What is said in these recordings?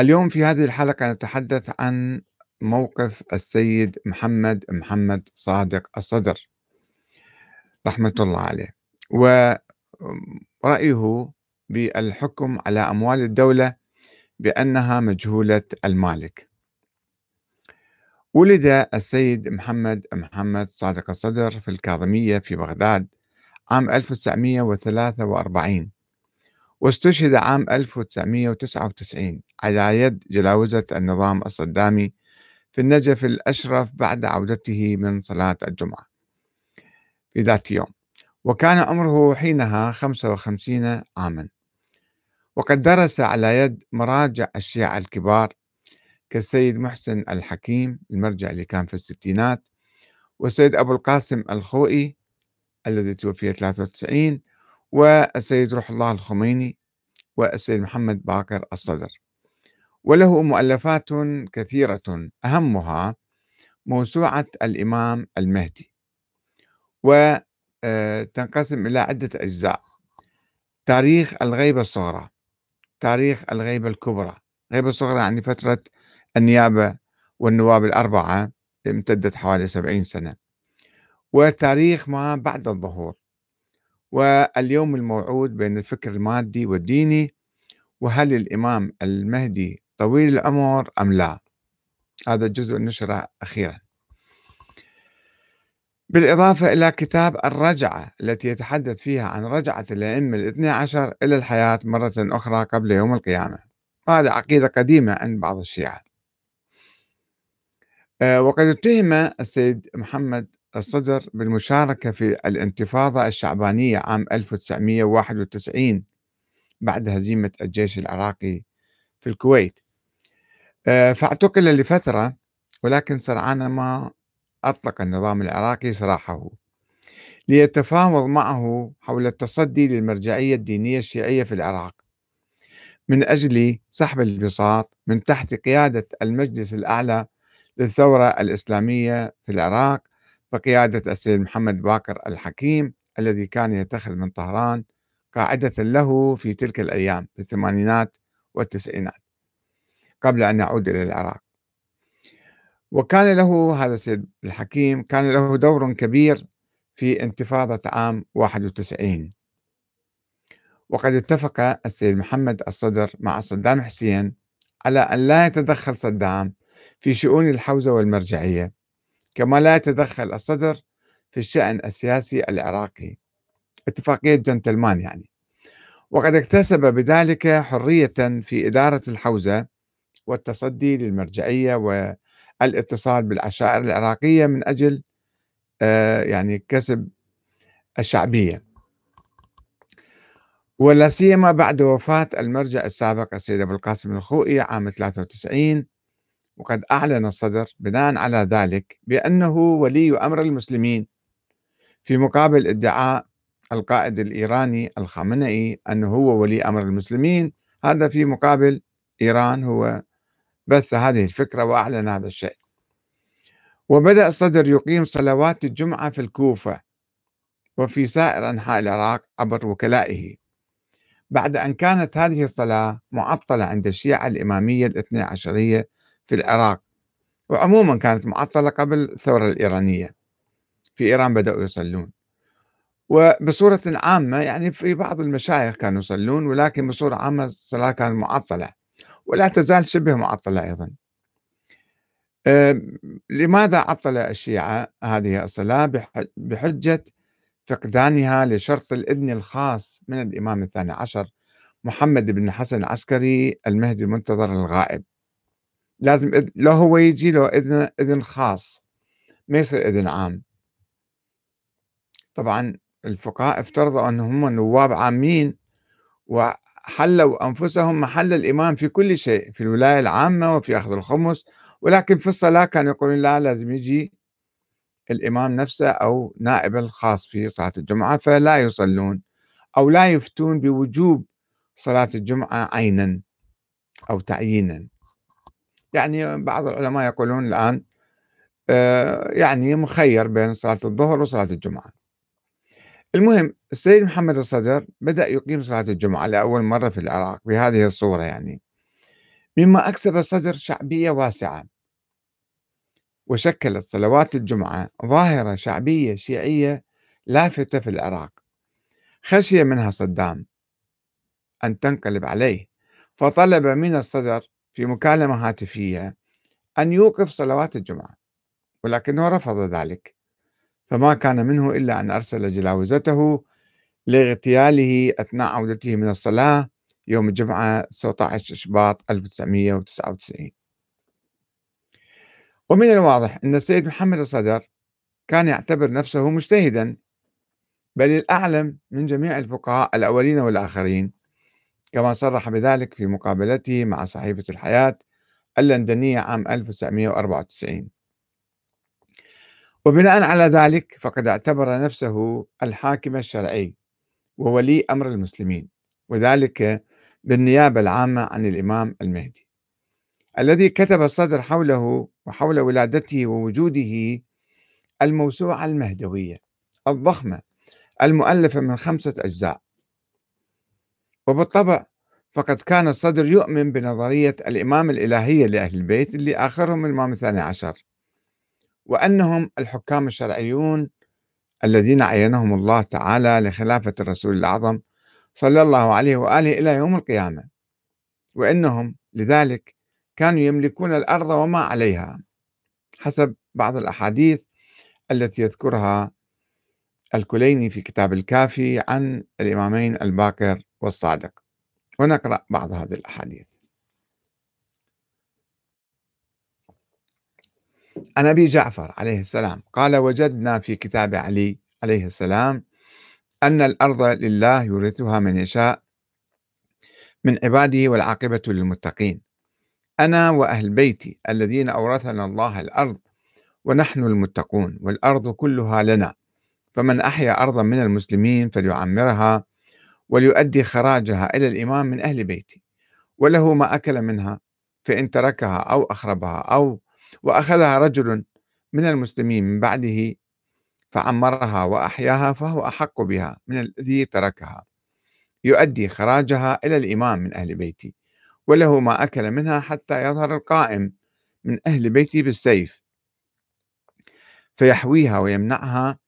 اليوم في هذه الحلقة نتحدث عن موقف السيد محمد محمد صادق الصدر رحمة الله عليه. ورأيه بالحكم على أموال الدولة بأنها مجهولة المالك. ولد السيد محمد محمد صادق الصدر في الكاظمية في بغداد عام 1943 واستشهد عام 1999 على يد جلاوزة النظام الصدامي في النجف الأشرف بعد عودته من صلاة الجمعة في ذات يوم. وكان عمره حينها 55 عاما. وقد درس على يد مراجع الشيعة الكبار كالسيد محسن الحكيم المرجع اللي كان في الستينات والسيد أبو القاسم الخوئي الذي توفي 93 والسيد روح الله الخميني والسيد محمد باقر الصدر. وله مؤلفات كثيرة أهمها موسوعة الإمام المهدي وتنقسم إلى عدة أجزاء. تاريخ الغيبة الصغرى تاريخ الغيبة الكبرى. الغيبة الصغرى يعني فترة النيابة والنواب الأربعة امتدت حوالي سبعين سنة. وتاريخ ما بعد الظهور. واليوم الموعود بين الفكر المادي والديني وهل الإمام المهدي طويل العمر أم لا؟ هذا الجزء نشر أخيرا. بالإضافة إلى كتاب الرجعة التي يتحدث فيها عن رجعة الأئمة الاثنى عشر إلى الحياة مرة أخرى قبل يوم القيامة. هذه عقيدة قديمة عند بعض الشيعة. آه، وقد اتهم السيد محمد الصدر بالمشاركة في الانتفاضة الشعبانية عام 1991 بعد هزيمة الجيش العراقي في الكويت. آه، فاعتقل لفترة ولكن سرعان ما أطلق النظام العراقي سراحه ليتفاوض معه حول التصدي للمرجعية الدينية الشيعية في العراق. من أجل سحب البساط من تحت قيادة المجلس الأعلى للثورة الإسلامية في العراق بقيادة السيد محمد باكر الحكيم الذي كان يتخذ من طهران قاعدة له في تلك الأيام في الثمانينات والتسعينات قبل أن يعود إلى العراق. وكان له هذا السيد الحكيم كان له دور كبير في انتفاضة عام 91 وقد اتفق السيد محمد الصدر مع صدام حسين على أن لا يتدخل صدام في شؤون الحوزة والمرجعية كما لا يتدخل الصدر في الشأن السياسي العراقي. اتفاقية جنتلمان يعني. وقد اكتسب بذلك حرية في إدارة الحوزة والتصدي للمرجعية والاتصال بالعشائر العراقية من أجل آه، يعني كسب الشعبية. ولا سيما بعد وفاة المرجع السابق السيد أبو القاسم الخوئي عام 93 وقد أعلن الصدر بناء على ذلك بأنه ولي أمر المسلمين في مقابل ادعاء القائد الإيراني الخامنئي أنه هو ولي أمر المسلمين. هذا في مقابل إيران هو بث هذه الفكرة وأعلن هذا الشيء. وبدأ الصدر يقيم صلوات الجمعة في الكوفة وفي سائر أنحاء العراق عبر وكلائه. بعد أن كانت هذه الصلاة معطلة عند الشيعة الإمامية الاثنى عشرية في العراق. وعموما كانت معطلة قبل الثورة الإيرانية. في إيران بدأوا يصلون. وبصورة عامة يعني في بعض المشايخ كانوا يصلون ولكن بصورة عامة الصلاة كانت معطلة. ولا تزال شبه معطلة أيضا. لماذا عطل الشيعة هذه الصلاة؟ بحجة فقدانها لشرط الإذن الخاص من الإمام الثاني عشر محمد بن حسن العسكري المهدي المنتظر الغائب. لازم لو هو يجي له إذن إذن خاص ما يصير إذن عام. طبعا الفقهاء افترضوا أنهم هم نواب عامين وحلوا أنفسهم محل الإمام في كل شيء في الولاية العامة وفي أخذ الخمس. ولكن في الصلاة كانوا يقولون لا لازم يجي الإمام نفسه أو نائب الخاص في صلاة الجمعة فلا يصلون أو لا يفتون بوجوب صلاة الجمعة عينا أو تعيينا. يعني بعض العلماء يقولون الآن آه، يعني مخير بين صلاة الظهر وصلاة الجمعة. المهم السيد محمد الصدر بدأ يقيم صلاة الجمعة لأول مرة في العراق بهذه الصورة يعني. مما أكسب الصدر شعبية واسعة. وشكلت صلوات الجمعة ظاهرة شعبية شيعية لافتة في العراق. خشي منها صدام أن تنقلب عليه فطلب من الصدر في مكالمة هاتفية أن يوقف صلوات الجمعة ولكنه رفض ذلك. فما كان منه إلا أن أرسل جلاوزته لاغتياله أثناء عودته من الصلاة يوم الجمعة 19 شباط 1999 ومن الواضح أن السيد محمد الصدر كان يعتبر نفسه مجتهدا بل الأعلم من جميع الفقهاء الأولين والآخرين. كما صرح بذلك في مقابلته مع صحيفة الحياة اللندنية عام 1994 وبناء على ذلك فقد اعتبر نفسه الحاكم الشرعي وولي أمر المسلمين وذلك بالنيابة العامة عن الإمام المهدي الذي كتب الصدر حوله وحول ولادته ووجوده الموسوعة المهدوية الضخمة المؤلفة من خمسة أجزاء. وبالطبع فقد كان الصدر يؤمن بنظرية الإمام الإلهية لأهل البيت اللي آخرهم الإمام الثاني عشر وأنهم الحكام الشرعيون الذين عينهم الله تعالى لخلافة الرسول الأعظم صلى الله عليه وآله إلى يوم القيامة وإنهم لذلك كانوا يملكون الأرض وما عليها حسب بعض الأحاديث التي يذكرها الكليني في كتاب الكافي عن الإمامين الباكر والصادق ونقرأ بعض هذه الأحاديث. عن أبي جعفر عليه السلام قال وجدنا في كتاب علي عليه السلام أن الأرض لله يورثها من يشاء من عباده والعاقبة للمتقين. أنا وأهل بيتي الذين أورثنا الله الأرض ونحن المتقون والأرض كلها لنا فمن أحيا أرضا من المسلمين فليعمرها وليؤدي خراجها إلى الإمام من أهل بيتي وله ما أكل منها فإن تركها أو أخربها أو وأخذها رجل من المسلمين من بعده فعمرها وأحياها فهو أحق بها من الذي تركها. يؤدي خراجها إلى الإمام من أهل بيتي وله ما أكل منها حتى يظهر القائم من أهل بيتي بالسيف فيحويها ويمنعها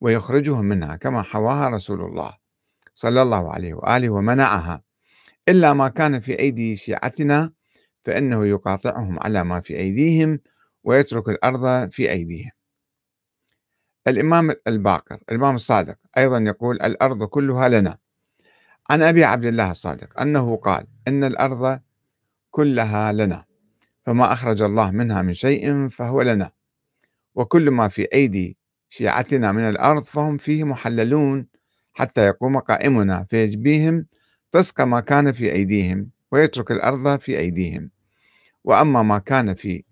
ويخرجهم منها كما حواها رسول الله. صلى الله عليه وآله ومنعها. إلا ما كان في أيدي شيعتنا فإنه يقاطعهم على ما في أيديهم ويترك الأرض في أيديهم. الإمام الباقر الإمام الصادق أيضا يقول الأرض كلها لنا. عن أبي عبد الله الصادق أنه قال إن الأرض كلها لنا فما أخرج الله منها من شيء فهو لنا. وكل ما في أيدي شيعتنا من الأرض فهم فيه محللون. حتى يقوم قائمنا فيجبيهم تسق ما كان في أيديهم ويترك الأرض في أيديهم. وأما ما كان في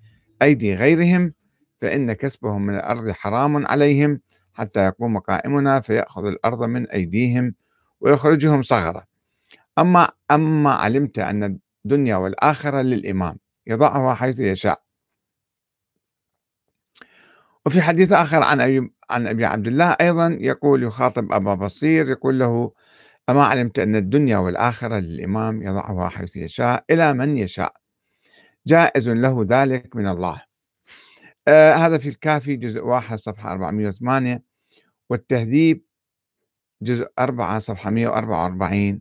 أيدي غيرهم فإن كسبهم من الأرض حرام عليهم حتى يقوم قائمنا فيأخذ الأرض من أيديهم ويخرجهم صغرا. أما أما علمت أن الدنيا والآخرة للإمام يضعها حيث يشاء. وفي حديث آخر عن عن أبي عبد الله أيضا يقول يخاطب أبا بصير يقول له أما علمت أن الدنيا والآخرة للإمام يضعها حيث يشاء إلى من يشاء. جائز له ذلك من الله. آه هذا في الكافي جزء واحد صفحة 408 والتهذيب جزء 4 صفحة 144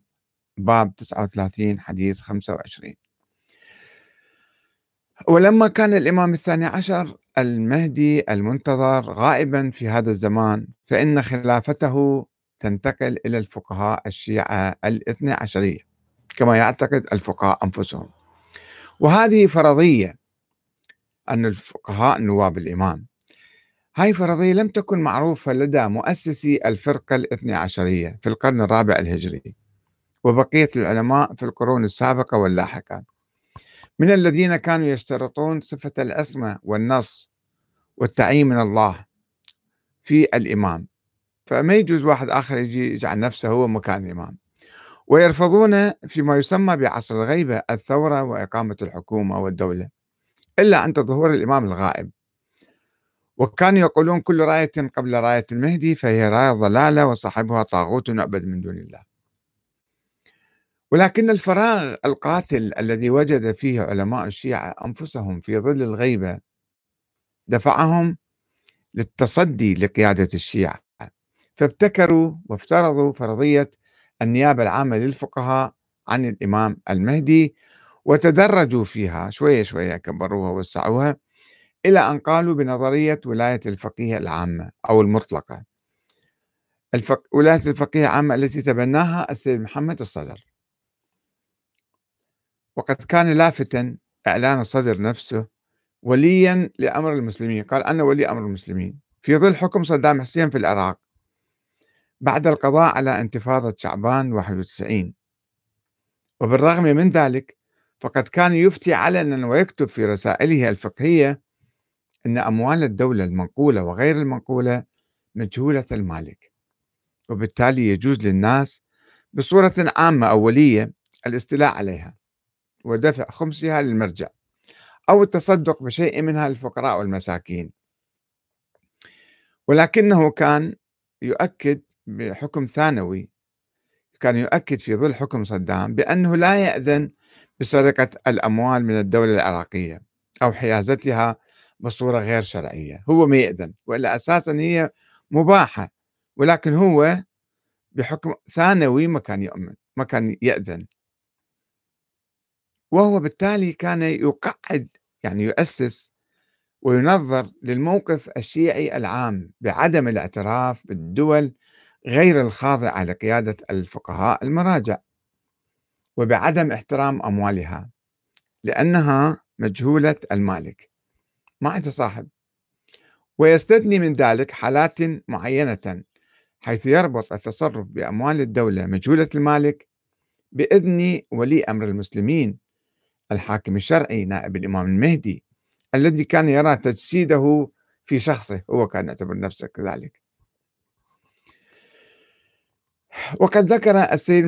باب 39 حديث 25 ولما كان الإمام الثاني عشر المهدي المنتظر غائبا في هذا الزمان فإن خلافته تنتقل إلى الفقهاء الشيعة الاثنى عشرية كما يعتقد الفقهاء أنفسهم. وهذه فرضية أن الفقهاء نواب الإمام. هاي فرضية لم تكن معروفة لدى مؤسسي الفرقة الاثنى عشرية في القرن الرابع الهجري وبقية العلماء في القرون السابقة واللاحقة. من الذين كانوا يشترطون صفة العصمة والنص والتعيين من الله في الإمام. فما يجوز واحد آخر يجي يجعل نفسه هو مكان الإمام. ويرفضون فيما يسمى بعصر الغيبة الثورة وإقامة الحكومة والدولة إلا عند ظهور الإمام الغائب. وكانوا يقولون كل راية قبل راية المهدي فهي راية ضلالة وصاحبها طاغوت يعبد من دون الله. ولكن الفراغ القاتل الذي وجد فيه علماء الشيعة أنفسهم في ظل الغيبة دفعهم للتصدي لقيادة الشيعة فابتكروا وافترضوا فرضية النيابة العامة للفقهاء عن الإمام المهدي وتدرجوا فيها شوية شوية كبروها ووسعوها إلى أن قالوا بنظرية ولاية الفقيه العامة أو المطلقة. الفق... ولاية الفقيه العامة التي تبناها السيد محمد الصدر. وقد كان لافتا إعلان الصدر نفسه وليا لأمر المسلمين. قال أنا ولي أمر المسلمين. في ظل حكم صدام حسين في العراق بعد القضاء على انتفاضة شعبان 91 وبالرغم من ذلك فقد كان يفتي علنا ويكتب في رسائله الفقهية أن أموال الدولة المنقولة وغير المنقولة مجهولة المالك وبالتالي يجوز للناس بصورة عامة أولية الاستيلاء عليها. ودفع خمسها للمرجع أو التصدق بشيء منها للفقراء والمساكين. ولكنه كان يؤكد بحكم ثانوي كان يؤكد في ظل حكم صدام بأنه لا يأذن بسرقة الأموال من الدولة العراقية أو حيازتها بصورة غير شرعية. هو ما يأذن وإلا أساسا هي مباحة ولكن هو بحكم ثانوي ما كان يؤمن ما كان يأذن. وهو بالتالي كان يقعد يعني يؤسس وينظر للموقف الشيعي العام بعدم الاعتراف بالدول غير الخاضعة لقيادة الفقهاء المراجع وبعدم احترام أموالها لأنها مجهولة المالك. ما صاحب ويستثني من ذلك حالات معينة حيث يربط التصرف بأموال الدولة مجهولة المالك بإذن ولي أمر المسلمين الحاكم الشرعي نائب الإمام المهدي الذي كان يرى تجسيده في شخصه هو كان يعتبر نفسه كذلك. وقد ذكر السيد